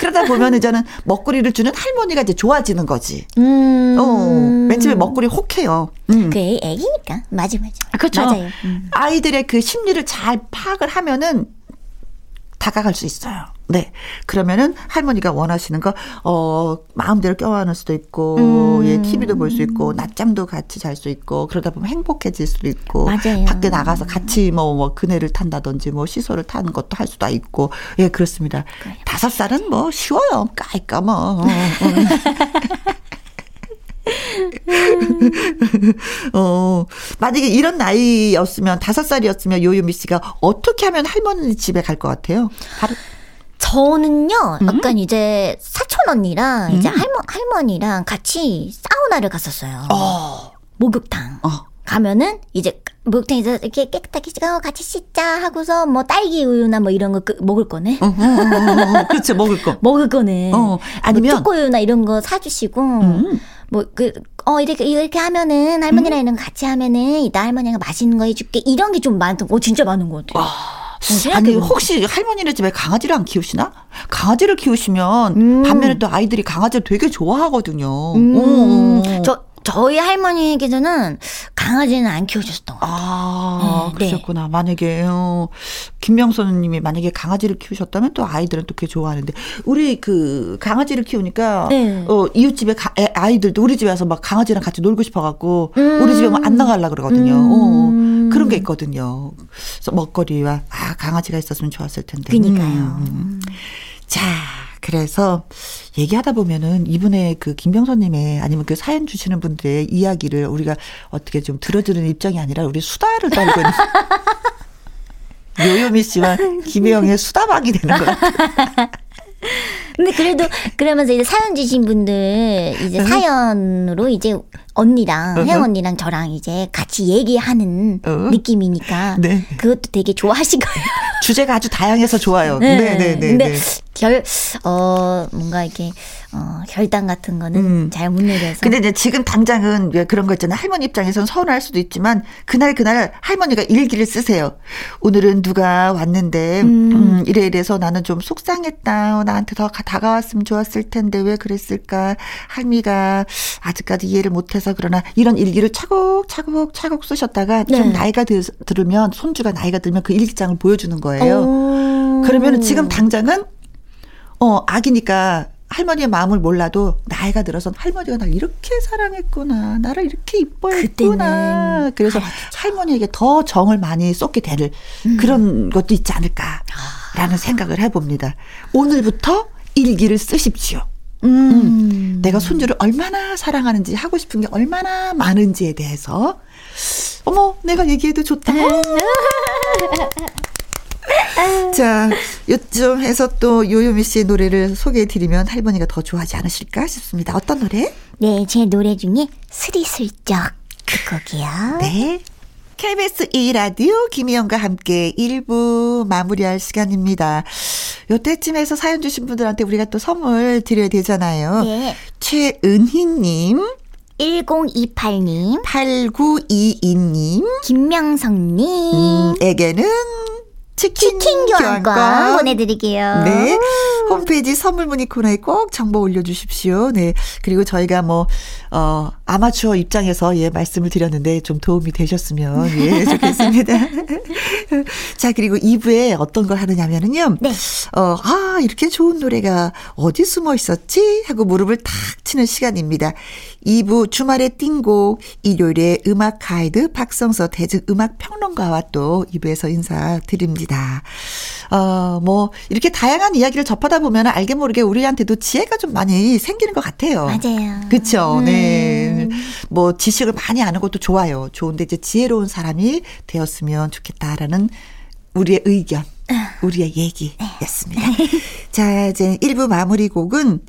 그러다 보면 이제는 먹거리를 주는 할머니가 이제 좋아지는 거지. 음. 어, 맨 처음에 먹거리 혹해요. 음. 그 애기니까. 맞아, 맞아. 그렇죠. 맞아요. 음. 아이들의 그 심리를 잘 파악을 하면은 다가갈 수 있어요. 네. 그러면은 할머니가 원하시는 거, 어, 마음대로 껴안을 수도 있고, 음. 예, TV도 볼 수 있고, 낮잠도 같이 잘 수 있고, 그러다 보면 행복해질 수도 있고, 맞아요. 밖에 나가서 같이 뭐, 뭐, 그네를 탄다든지, 뭐, 시설을 타는 것도 할 수도 있고, 예, 그렇습니다. 다섯 살은 뭐, 쉬워요. 까이까 뭐. 어, 어. 어, 만약에 이런 나이였으면, 다섯 살이었으면 요유미 씨가 어떻게 하면 할머니 집에 갈 것 같아요? 바로. 저는요, 음. 약간 이제 사촌 언니랑 음. 이제 할머, 할머니랑 같이 사우나를 갔었어요. 어. 목욕탕. 어. 가면은 이제 목욕탕에서 이렇게 깨끗하게 같이 씻자 하고서 뭐 딸기 우유나 뭐 이런 거 그, 먹을 거네. 어, 어, 어, 어 그렇죠 먹을 거. 먹을 거네. 어, 아니면 뭐 초코우유나 이런 거 사주시고 음. 뭐그 어 이렇게 이렇게 하면은 할머니랑 음. 이런 거 같이 하면은 이따 할머니가 맛있는 거 해줄게 이런 게 좀 많던 거 진짜 많은 것 같아요. 아. 아니 혹시 할머니네 집에 강아지를 안 키우시나? 강아지를 키우시면 음. 반면에 또 아이들이 강아지를 되게 좋아하거든요. 음. 저 저희 할머니에게는 강아지는 안 키워주셨던 것 같아요. 아, 네. 그러셨구나. 네. 만약에, 어, 김명선 님이 만약에 강아지를 키우셨다면 또 아이들은 또 그게 좋아하는데, 우리 그 강아지를 키우니까, 네. 어, 이웃집에 가, 애, 아이들도 우리 집에 와서 막 강아지랑 같이 놀고 싶어갖고, 음. 우리 집에 뭐안 나가려 그러거든요. 음. 어, 그런 게 있거든요. 그래서 먹거리와, 아, 강아지가 있었으면 좋았을 텐데. 그니까요. 음. 자, 그래서 얘기하다 보면은 이분의 그 김병선님의 아니면 그 사연 주시는 분들의 이야기를 우리가 어떻게 좀 들어주는 입장이 아니라 우리 수다를 떨고 있는. 요요미 씨와 김혜영의 수다방이 되는 것 같아요. 근데 그래도 그러면서 이제 사연 주신 분들 이제 사연으로 이제 언니랑 uh-huh. 혜영 언니랑 저랑 이제 같이 얘기하는. 느낌이니까 네. 그것도 되게 좋아하실 거예요. 주제가 아주 다양해서 좋아요. 네, 네, 네. 네 근데 네. 결, 어, 뭔가 이렇게, 어, 결단 같은 거는 음. 잘못 내려서. 근데 이제 지금 당장은 왜 그런 거 있잖아요. 할머니 입장에서는 서운할 수도 있지만, 그날 그날 할머니가 일기를 쓰세요. 오늘은 누가 왔는데, 음, 음 이래 이래서 나는 좀 속상했다. 나한테 더 다가왔으면 좋았을 텐데, 왜 그랬을까. 할미가 아직까지 이해를 못해서 그러나, 이런 일기를 차곡차곡 차곡 쓰셨다가, 네. 좀 나이가 들, 들으면, 손주가 나이가 들면 그 일기장을 보여주는 거예요. 오. 그러면 지금 당장은 어, 아기니까 할머니의 마음을 몰라도 나이가 들어서 할머니가 날 이렇게 사랑했구나. 나를 이렇게 이뻐했구나. 그래서 아, 할머니에게 더 정을 많이 쏟게 될 음. 그런 것도 있지 않을까라는 아. 생각을 해봅니다. 오늘부터 일기를 쓰십시오. 음. 음. 내가 손주를 얼마나 사랑하는지 하고 싶은 게 얼마나 많은지에 대해서 어머 내가 얘기해도 좋다. 자, 요즘 해서 또 요요미 씨의 노래를 소개해 드리면 할머니가 더 좋아하지 않으실까 싶습니다. 어떤 노래? 네, 제 노래 중에 스리슬쩍 그 곡이요. 네. KBS 2라디오 김희영과 함께 1부 마무리할 시간입니다. 요때쯤에서 사연 주신 분들한테 우리가 또 선물 드려야 되잖아요. 네. 최은희님. 1028님. 8922님. 김명성님. 에게는 치킨, 치킨 교환권, 교환권 보내드릴게요. 네. 홈페이지 선물 문의 코너에 꼭 정보 올려주십시오. 네. 그리고 저희가 뭐, 어, 아마추어 입장에서 예, 말씀을 드렸는데 좀 도움이 되셨으면 예, 좋겠습니다. 자, 그리고 2부에 어떤 걸 하느냐면은요. 네. 어, 아, 이렇게 좋은 노래가 어디 숨어 있었지? 하고 무릎을 탁 치는 시간입니다. 2부 주말의 띵곡, 일요일에 음악 가이드 박성서 대중 음악 평론가와 또 2부에서 인사드립니다. 어, 뭐, 이렇게 다양한 이야기를 접하다 보면 알게 모르게 우리한테도 지혜가 좀 많이 생기는 것 같아요. 맞아요. 그쵸. 음. 네. 뭐, 지식을 많이 아는 것도 좋아요. 좋은데 이제 지혜로운 사람이 되었으면 좋겠다라는 우리의 의견, 아. 우리의 얘기였습니다. 네. 자, 이제 1부 마무리 곡은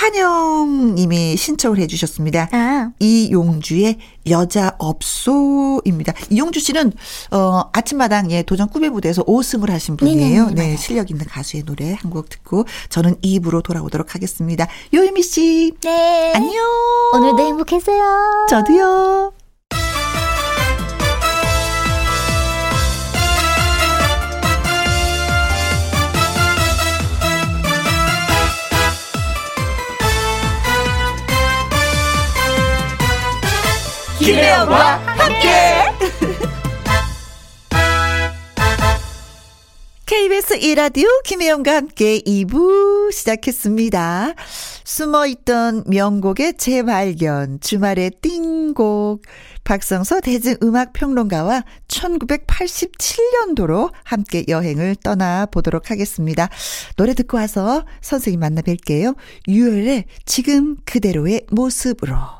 한영 님이 신청을 해 주셨습니다. 아. 이용주의 여자 없소입니다. 이용주 씨는 어 아침마당 예 도전 꿈의 무대에서 5승을 하신 분이에요. 네네, 네, 실력 있는 가수의 노래 한 곡 듣고 저는 2부로 돌아오도록 하겠습니다. 요이미 씨. 네. 안녕. 오늘도 행복했어요. 저도요. 김혜영과 함께. KBS 1라디오 김혜영과 함께 2부 시작했습니다. 숨어있던 명곡의 재발견, 주말의 띵곡, 박성서 대중음악평론가와 1987년도로 함께 여행을 떠나보도록 하겠습니다. 노래 듣고 와서 선생님 만나 뵐게요. 유열의 지금 그대로의 모습으로.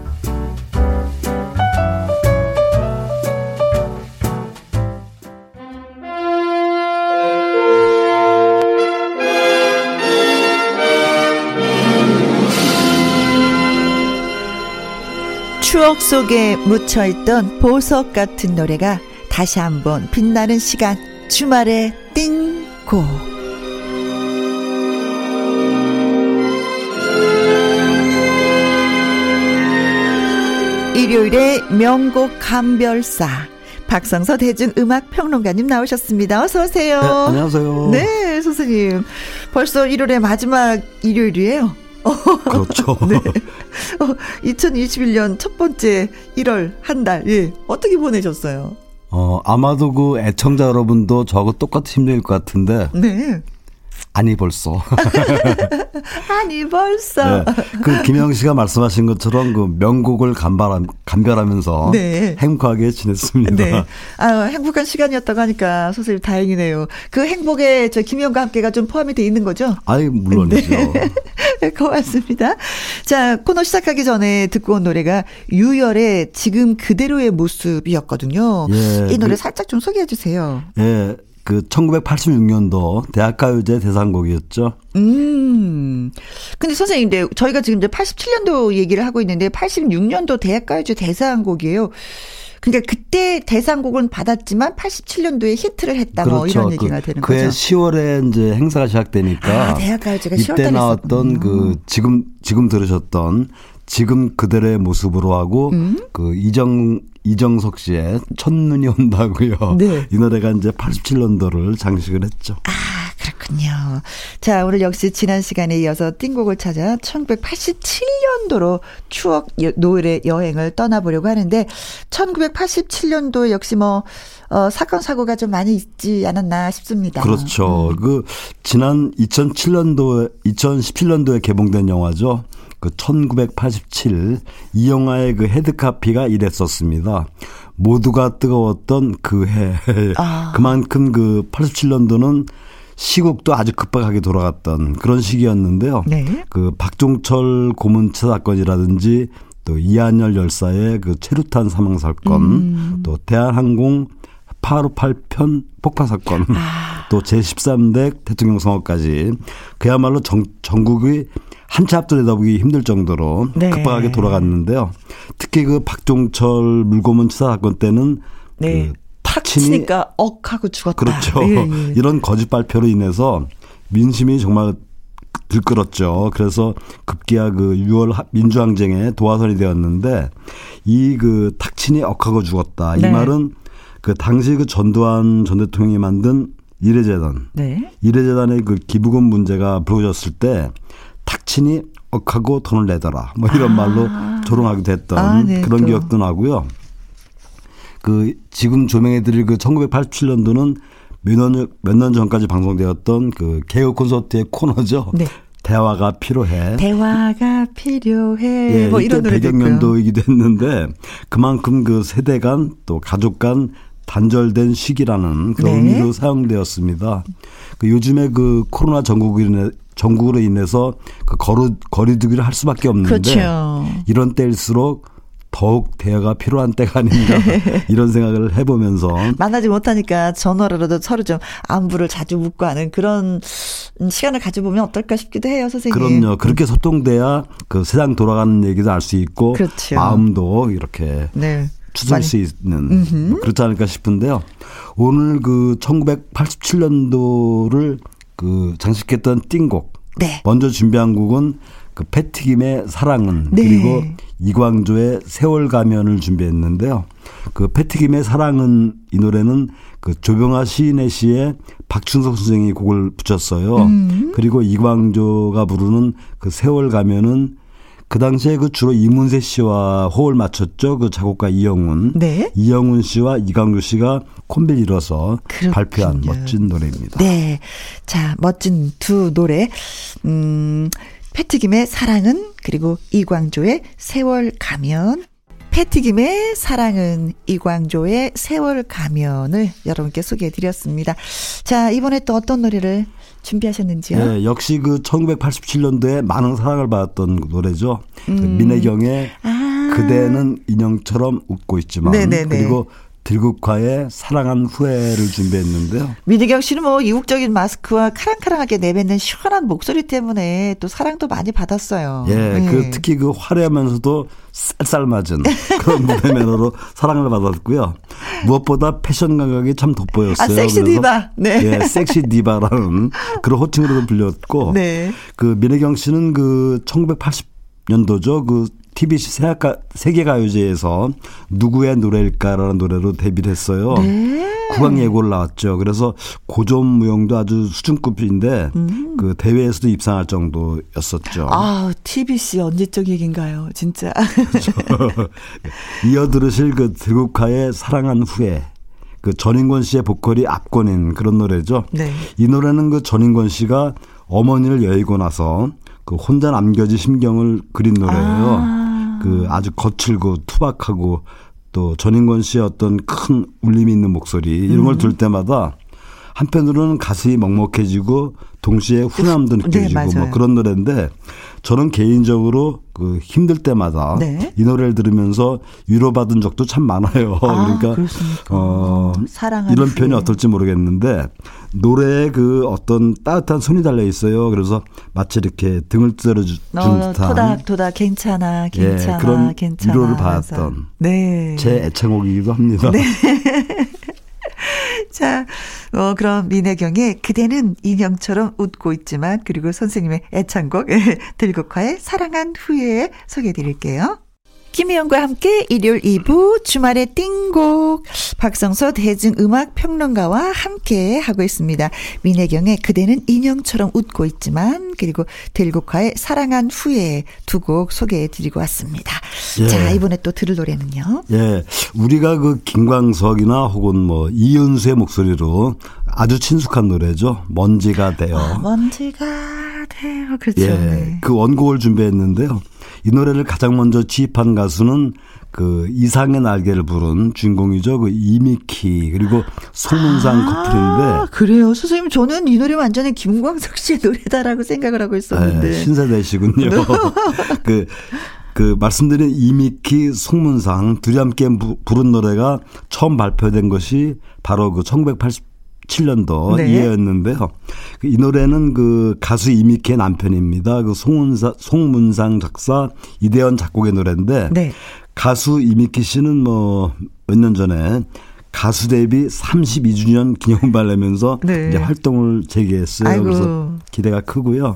추억 속에 묻혀있던 보석 같은 노래가 다시 한번 빛나는 시간 주말의 띵곡 일요일에 명곡 감별사 박성서 대중 음악 평론가님 나오셨습니다. 어서 오세요. 네, 안녕하세요. 네, 선생님. 벌써 1월의 마지막 일요일이에요. 그렇죠. 네. 어, 2021년 첫 번째 1월 한 달, 예. 어떻게 보내셨어요? 어, 아마도 그 애청자 여러분도 저하고 똑같이 힘들 것 같은데. 네. 아니 벌써. 아니 벌써. 네. 그 김영 씨가 말씀하신 것처럼 그 명곡을 간발함, 감별하면서 네. 행복하게 지냈습니다. 네. 아, 행복한 시간이었다고 하니까 선생님 다행이네요. 그 행복에 저 김영과 함께가 좀 포함이 돼 있는 거죠? 아이 물론이죠. 네. 고맙습니다. 자, 코너 시작하기 전에 듣고 온 노래가 유열의 지금 그대로의 모습이었거든요. 예, 이 노래 그, 살짝 좀 소개해 주세요. 예. 그 1986년도 대학가요제 대상곡이었죠. 음. 근데 선생님, 근데 저희가 지금 이제 87년도 얘기를 하고 있는데 86년도 대학가요제 대상곡이에요. 그러니까 그때 대상곡은 받았지만 87년도에 히트를 했다 뭐 그렇죠. 이런 얘기가 그, 되는 그해 거죠. 10월에 이제 행사가 시작되니까 아, 대학가요제가 10월 이때 나왔던. 그 지금 지금 들으셨던 지금 그대로의 모습으로 하고 음? 그 이정 이정석 씨의 첫눈이 온다고요. 네. 이 노래가 이제 87년도를 장식을 했죠. 아, 그렇군요. 자, 오늘 역시 지난 시간에 이어서 띵곡을 찾아 1987년도로 추억 여- 노래 여행을 떠나보려고 하는데 1987년도 역시 뭐 어, 사건 사고가 좀 많이 있지 않았나 싶습니다. 그렇죠. 음. 그 지난 2007년도 2017년도에 개봉된 영화죠. 그 1987 이 영화의 그 헤드카피가 이랬었습니다. 모두가 뜨거웠던 그 해. 아. 그만큼 그 87년도는 시국도 아주 급박하게 돌아갔던 그런 시기였는데요. 네. 그 박종철 고문차 사건이라든지 또 이한열 열사의 그 최루탄 사망 사건, 음. 또 대한항공 858편 폭파 사건, 아. 또 제13대 대통령 선거까지 그야말로 정, 전국이 한치 앞도 내다보기 힘들 정도로 네. 급박하게 돌아갔는데요. 특히 그 박종철 물고문 치사 사건 때는 네. 그 치니까 억 하고 죽었다. 그렇죠. 예, 예. 이런 거짓 발표로 인해서 민심이 정말 들끓었죠. 그래서 급기야 그 6월 하- 민주항쟁에 도화선이 되었는데 이 그 탁친이 억하고 죽었다. 네. 이 말은 그 당시 그 전두환 전 대통령이 만든 이래재단, 네. 이래재단의 그 기부금 문제가 불거졌을 때 탁친이 억하고 돈을 내더라. 뭐 이런 말로 조롱하기도 했던 아, 네, 그런 또. 기억도 나고요. 그 지금 조명해드릴 그 1987년도는 몇년 몇 년 전까지 방송되었던 그 개그 콘서트의 코너죠. 네. 대화가 필요해. 대화가 필요해. 예, 뭐 이런 노래 배경연도이기도 했는데 그만큼 그 세대 간 또 가족 간 단절된 시기라는 그런 네. 의미로 사용되었습니다. 그 요즘에 그 코로나 전국으로 인해 전국으로 인해서 그 거리 거리두기를 할 수밖에 없는데 그렇죠. 이런 때일수록 더욱 대화가 필요한 때가 아닌가 이런 생각을 해보면서 만나지 못하니까 전화로라도 서로 좀 안부를 자주 묻고 하는 그런 시간을 가져보면 어떨까 싶기도 해요, 선생님. 그럼요. 그렇게 소통돼야 그 세상 돌아가는 얘기도 알 수 있고 그렇죠. 마음도 이렇게 네. 많이- 수 있는 뭐 그렇지 않을까 싶은데요. 오늘 그 1987년도를 그 장식했던 띵곡 네. 먼저 준비한 곡은 그 패티김의 사랑은 네. 그리고 이광조의 세월 가면을 준비했는데요. 그 패티김의 사랑은 이 노래는 그 조병아 시인의 시에 박춘석 선생이 곡을 붙였어요. 음. 그리고 이광조가 부르는 그 세월 가면은 그 당시에 그 주로 이문세 씨와 호흡을 맞췄죠. 그 작곡가 이영훈. 네. 이영훈 씨와 이광조 씨가 콤비를 이뤄서 그렇군요. 발표한 멋진 노래입니다. 네. 자, 멋진 두 노래. 음, 패티김의 사랑은 그리고 이광조의 세월 가면. 패티김의 사랑은 이광조의 세월 가면을 여러분께 소개해 드렸습니다. 자, 이번에 또 어떤 노래를 준비하셨는지요? 예, 역시 그 1987년도에 많은 사랑을 받았던 노래죠. 그 음. 민혜경의 아. 그대는 인형처럼 웃고 있지만 네네네. 그리고 들국화의 사랑한 후회를 준비했는데요. 민희경 씨는 뭐 이국적인 마스크와 카랑카랑하게 내뱉는 시원한 목소리 때문에 또 사랑도 많이 받았어요. 예, 네. 그 특히 그 화려하면서도 쌀쌀 맞은 그런 무대 매너로 사랑을 받았고요. 무엇보다 패션 감각이 참 돋보였어요. 아, 섹시 디바. 네. 예, 섹시 디바라는 그런 호칭으로도 불렸고 네. 그 민혜경 씨는 그 1980년도죠. 그 TBC 세계가요제에서 누구의 노래일까라는 노래로 데뷔를 했어요. 네. 국악 예고를 나왔죠. 그래서 고전 무용도 아주 수준급인데 그 대회에서도 입상할 정도였었죠. 음. 아, TBC 언제적 얘기인가요? 진짜. 이어 들으실 그 들국화의 사랑한 후에 그 전인권 씨의 보컬이 압권인 그런 노래죠. 네. 이 노래는 그 전인권 씨가 어머니를 여의고 나서 그 혼자 남겨진 심경을 그린 노래예요. 아. 그 아주 거칠고 투박하고 또 전인권 씨의 어떤 큰 울림이 있는 목소리 이런 걸 들을 때마다 한편으로는 가슴이 먹먹해지고 동시에 훈함도 네, 느껴지고 맞아요. 뭐 그런 노래인데 저는 개인적으로 그 힘들 때마다 네. 이 노래를 들으면서 위로받은 적도 참 많아요. 아, 그러니까 그렇습니까? 어 이런. 표현이 어떨지 모르겠는데 노래에 그 어떤 따뜻한 손이 달려 있어요. 그래서 마치 이렇게 등을 어, 듯한 토닥토닥 괜찮아, 괜찮아, 그런 괜찮아. 위로를. 받았던 네. 제 애창곡이기도 합니다. 자, 어, 그럼 민혜경의 그대는 인형처럼 웃고 있지만 그리고 선생님의 애창곡 들국화의 사랑한 후에 소개해 드릴게요. 김희영과 함께 일요일 2부 주말의 띵곡 박성서 대중음악 평론가와 함께 하고 있습니다. 민혜경의 그대는 인형처럼 웃고 있지만 그리고 들국화의 사랑한 후에 두 곡 소개해 드리고 왔습니다. 예. 자 이번에 또 들을 노래는요. 예, 우리가 그 김광석이나 혹은 뭐 이윤수의 목소리로 아주 친숙한 노래죠. 먼지가 되어. 아, 먼지가 돼요. 그렇죠. 예, 네. 그 원곡을 준비했는데요. 이 노래를 가장 먼저 지입한 가수는 그 이상의 날개를 부른 주인공이죠. 그 이미키 그리고 송문상 아, 커플인데 그래요. 선생님, 저는 이 노래 완전히 김광석 씨의 노래다라고 생각을 하고 있었는데. 예, 신세대시군요. 그, 그 말씀드린 이미키 송문상 둘이 함께 부- 부른 노래가 처음 발표된 것이 바로 그 1987년도 네. 이해였는데요. 그이 노래는 그 가수 이미키의 남편입니다. 그 송문상, 송문상 작사 이대현 작곡의 노래인데 네. 가수 이미키 씨는 뭐 몇 년 전에 가수 데뷔 32주년 기념을 내면서 네. 이제 활동을 재개했어요. 아이고. 그래서 기대가 크고요.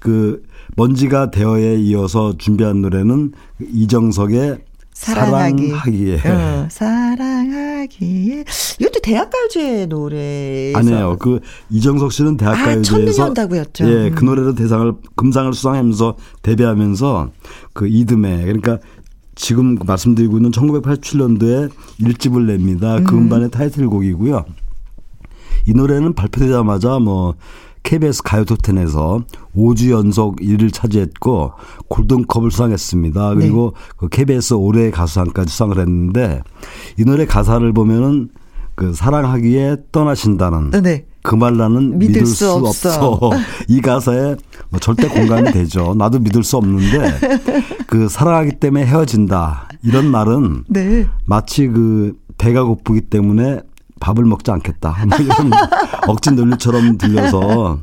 그 먼지가 되어에 이어서 준비한 노래는 그 이정석의 사랑하기. 사랑하기에 어, 사랑하기에. 이것도 대학가요제 노래. 아니에요. 그 이정석 씨는 아, 대학가요제에서 천년다구였죠. 예, 음. 그 노래로 대상을 금상을 수상하면서 데뷔하면서 그 이듬해 그러니까 지금 말씀드리고 있는 1987년도에 일집을 냅니다. 음. 그 음반의 타이틀곡이고요. 이 노래는 발표되자마자 뭐 KBS 가요톱텐에서 5주 연속 1위를 차지했고 골든컵을 수상했습니다. 그리고 네. 그 KBS 올해 가수상까지 수상을 했는데 이 노래 가사를 보면은 그 사랑하기에 떠나신다는 네. 그말 나는 믿을, 믿을 수, 수, 없어. 없어. 이 가사에 뭐 절대 공감이 되죠. 나도 믿을 수 없는데 그 사랑하기 때문에 헤어진다 이런 말은 네. 마치 그 배가 고프기 때문에 밥을 먹지 않겠다. 뭐 이런 억지 논리처럼 들려서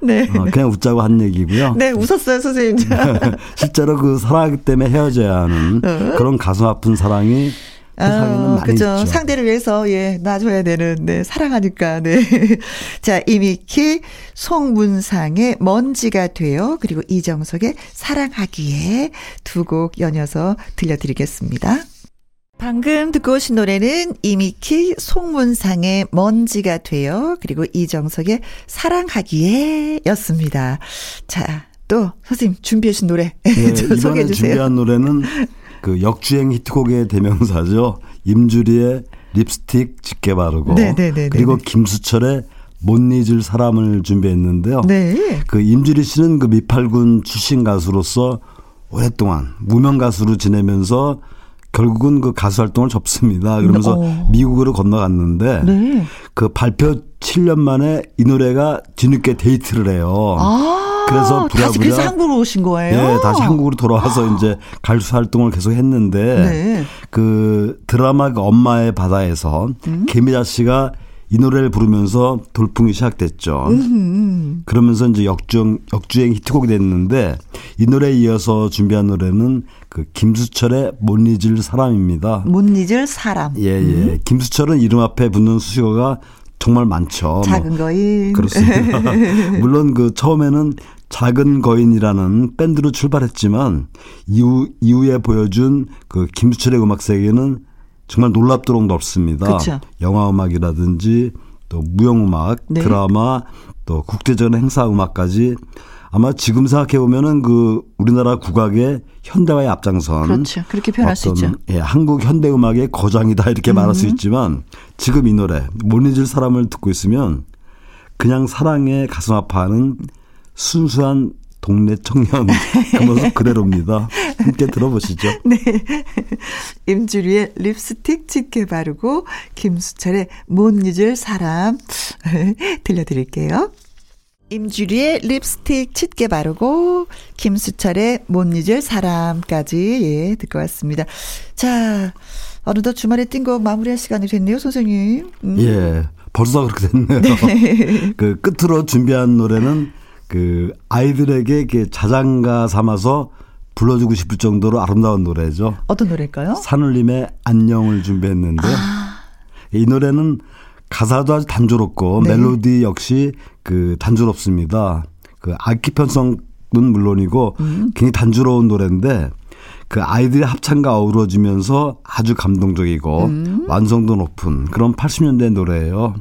네. 어, 그냥 웃자고 한 얘기고요. 네, 웃었어요, 선생님. 실제로 그 사랑하기 때문에 헤어져야 하는 어? 그런 가슴 아픈 사랑이 세상에는 어, 그죠. 상대를 위해서 예 놔줘야 되는 네 사랑하니까 네. 자 이미키 송문상의 먼지가 돼요. 그리고 이정석의 사랑하기에 두 곡 연이어서 들려드리겠습니다. 방금 듣고 오신 노래는 이미키 송문상의 먼지가 돼요. 그리고 이정석의 사랑하기에 였습니다. 자, 또 선생님 준비하신 노래 네, 이번에 준비한 노래는 그 역주행 히트곡의 대명사죠. 임주리의 립스틱 짙게 바르고 네네네네. 네, 네, 네, 그리고 김수철의 못 잊을 사람을 준비했는데요. 네. 그 임주리 씨는 그 미팔군 출신 가수로서 오랫동안 무명 가수로 지내면서 결국은 그 가수 활동을 접습니다. 그러면서 어. 미국으로 건너갔는데 네. 그 발표 7년 만에 이 노래가 뒤늦게 데이트를 해요. 아, 그래서 부랴부랴 다시 그래서 한국으로 오신 거예요? 네, 다시 한국으로 돌아와서 아. 이제 가수 활동을 계속 했는데 네. 그 드라마 그 엄마의 바다에서 음? 개미자 씨가 이 노래를 부르면서 돌풍이 시작됐죠. 음흠. 그러면서 이제 역주행, 역주행 히트곡이 됐는데 이 노래에 이어서 준비한 노래는 그 김수철의 못 잊을 사람입니다. 못 잊을 사람. 예, 예. 음. 김수철은 이름 앞에 붙는 수식어가 정말 많죠. 뭐 작은 뭐. 거인. 그렇습니다. 물론 그 처음에는 작은 거인이라는 밴드로 출발했지만 이후 이후에 보여준 그 김수철의 음악 세계는 정말 놀랍도록 넓습니다. 그쵸. 영화 음악이라든지 또 무용 음악, 네. 드라마, 또 국제적인 행사 음악까지 아마 지금 생각해 보면은 그 우리나라 국악의 현대화의 앞장선 그렇죠. 그렇게 표현할 수 있죠. 예, 한국 현대 음악의 거장이다 이렇게 음. 말할 수 있지만 지금 이 노래 못 잊을 사람을 듣고 있으면 그냥 사랑에 가슴 아파하는 순수한 동네 청년 그 모습 그대로입니다. 함께 들어보시죠. 네. 임주리의 립스틱 짙게 바르고 김수철의 못 잊을 사람 들려드릴게요. 임주리의 립스틱 짙게 바르고 김수철의 못 잊을 사람까지 예, 듣고 왔습니다. 자, 어느덧 주말에 뛴 거 마무리할 시간이 됐네요, 선생님. 음. 예. 벌써 그렇게 됐네요. 네. 그 끝으로 준비한 노래는 그 아이들에게 자장가 삼아서 불러주고 싶을 정도로 아름다운 노래죠. 어떤 노래일까요? 산울림의 안녕을 준비했는데 아. 이 노래는 가사도 아주 단조롭고 네. 멜로디 역시 그 단조롭습니다. 그 악기 편성은 물론이고 음. 굉장히 단조로운 노래인데 그 아이들의 합창과 어우러지면서 아주 감동적이고 음. 완성도 높은 그런 80년대 노래예요.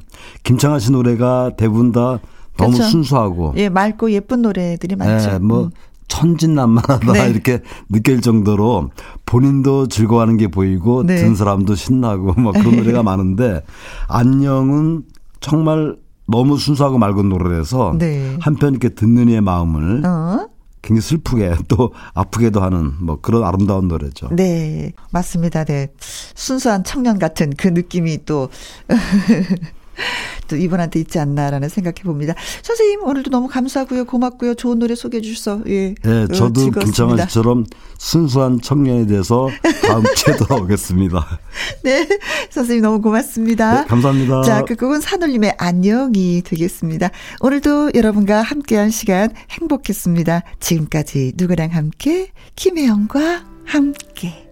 김창완 씨 노래가 대부분 다 너무 그렇죠. 순수하고 예 맑고 예쁜 노래들이 많죠. 예, 뭐 음. 천진난만하다 네. 이렇게 느낄 정도로 본인도 즐거워하는 게 보이고 네. 듣는 사람도 신나고 뭐 그런 노래가 많은데 안녕은 정말 너무 순수하고 맑은 노래라서 네. 한편 이렇게 듣는 이의 마음을 어? 굉장히 슬프게 또 아프게도 하는 뭐 그런 아름다운 노래죠. 네, 맞습니다. 네. 순수한 청년 같은 그 느낌이 또 또 이분한테 있지 않나라는 생각해 봅니다. 선생님 오늘도 너무 감사하고요. 고맙고요. 좋은 노래 소개해 주셔서 예. 네, 저도 김창완 씨처럼 순수한 청년에 대해서 다음 주에 돌아오겠습니다. 네. 선생님 너무 고맙습니다. 네, 감사합니다. 자, 그 곡은 산울림의 안녕이 되겠습니다. 오늘도 여러분과 함께한 시간 행복했습니다. 지금까지 누구랑 함께 김혜영과 함께